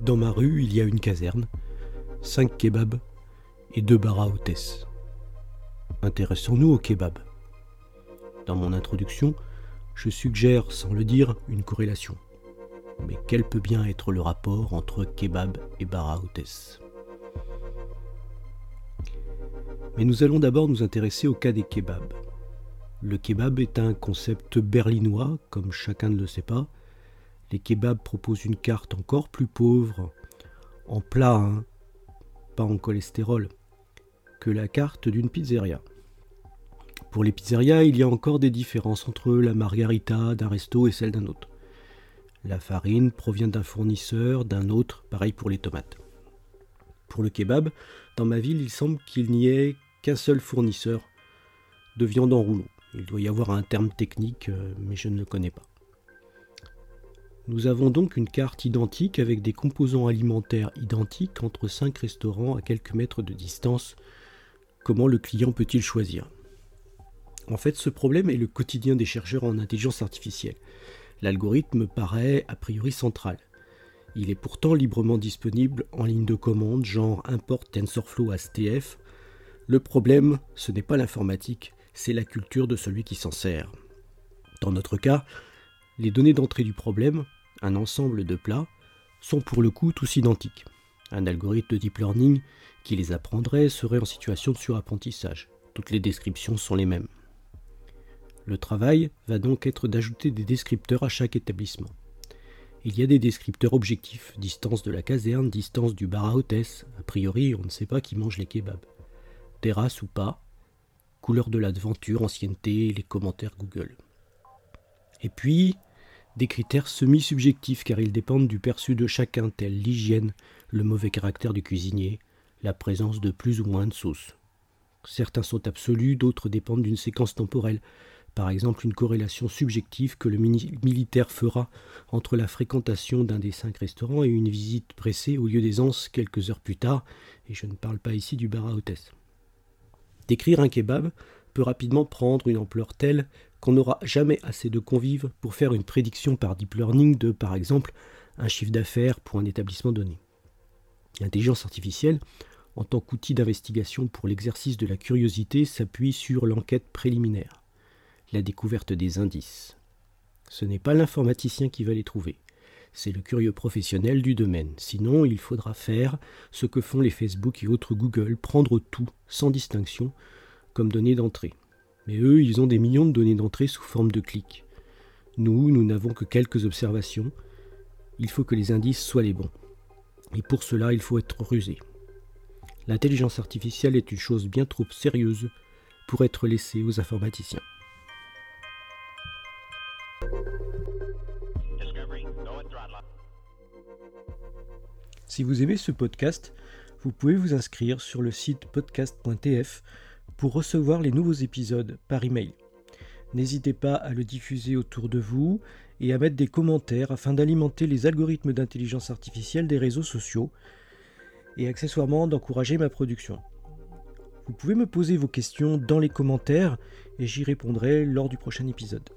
Dans ma rue, il y a une caserne, cinq kebabs et deux bars à. Intéressons-nous au kebab. Dans mon introduction, je suggère, sans le dire, une corrélation. Mais quel peut bien être le rapport entre kebab et bar à hôtesse? Mais nous allons d'abord nous intéresser au cas des kebabs. Le kebab est un concept berlinois, comme chacun ne le sait pas. Les kebabs proposent une carte encore plus pauvre, en plat, hein, pas en cholestérol, que la carte d'une pizzeria. Pour les pizzerias, il y a encore des différences entre la margarita d'un resto et celle d'un autre. La farine provient d'un fournisseur, d'un autre, pareil pour les tomates. Pour le kebab, dans ma ville, il semble qu'il n'y ait qu'un seul fournisseur de viande en rouleau. Il doit y avoir un terme technique, euh, mais je ne le connais pas. Nous avons donc une carte identique avec des composants alimentaires identiques entre cinq restaurants à quelques mètres de distance. Comment le client peut-il choisir? En fait, ce problème est le quotidien des chercheurs en intelligence artificielle. L'algorithme paraît a priori central. Il est pourtant librement disponible en ligne de commande, genre import TensorFlow STF. Le problème, ce n'est pas l'informatique, c'est la culture de celui qui s'en sert. Dans notre cas, les données d'entrée du problème, un ensemble de plats, sont pour le coup tous identiques. Un algorithme de deep learning qui les apprendrait serait en situation de surapprentissage. Toutes les descriptions sont les mêmes. Le travail va donc être d'ajouter des descripteurs à chaque établissement. Il y a des descripteurs objectifs, distance de la caserne, distance du bar à hôtesse, a priori on ne sait pas qui mange les kebabs. Terrasse ou pas, couleur de l'aventure, ancienneté, les commentaires Google. Et puis, des critères semi-subjectifs car ils dépendent du perçu de chacun, tel l'hygiène, le mauvais caractère du cuisinier, la présence de plus ou moins de sauce. Certains sont absolus, d'autres dépendent d'une séquence temporelle, par exemple une corrélation subjective que le militaire fera entre la fréquentation d'un des cinq restaurants et une visite pressée au lieu d'aisance quelques heures plus tard, et je ne parle pas ici du bar à hôtesse. Décrire un kebab peut rapidement prendre une ampleur telle qu'on n'aura jamais assez de convives pour faire une prédiction par deep learning de, par exemple, un chiffre d'affaires pour un établissement donné. L'intelligence artificielle, en tant qu'outil d'investigation pour l'exercice de la curiosité, s'appuie sur l'enquête préliminaire, la découverte des indices. Ce n'est pas l'informaticien qui va les trouver, c'est le curieux professionnel du domaine. Sinon, il faudra faire ce que font les Facebook et autres Google, prendre tout, sans distinction, comme données d'entrée. Mais eux, ils ont des millions de données d'entrée sous forme de clics. Nous, nous n'avons que quelques observations. Il faut que les indices soient les bons. Et pour cela, il faut être rusé. L'intelligence artificielle est une chose bien trop sérieuse pour être laissée aux informaticiens. Si vous aimez ce podcast, vous pouvez vous inscrire sur le site podcast.tf pour recevoir les nouveaux épisodes par email. N'hésitez pas à le diffuser autour de vous et à mettre des commentaires afin d'alimenter les algorithmes d'intelligence artificielle des réseaux sociaux et accessoirement d'encourager ma production. Vous pouvez me poser vos questions dans les commentaires et j'y répondrai lors du prochain épisode.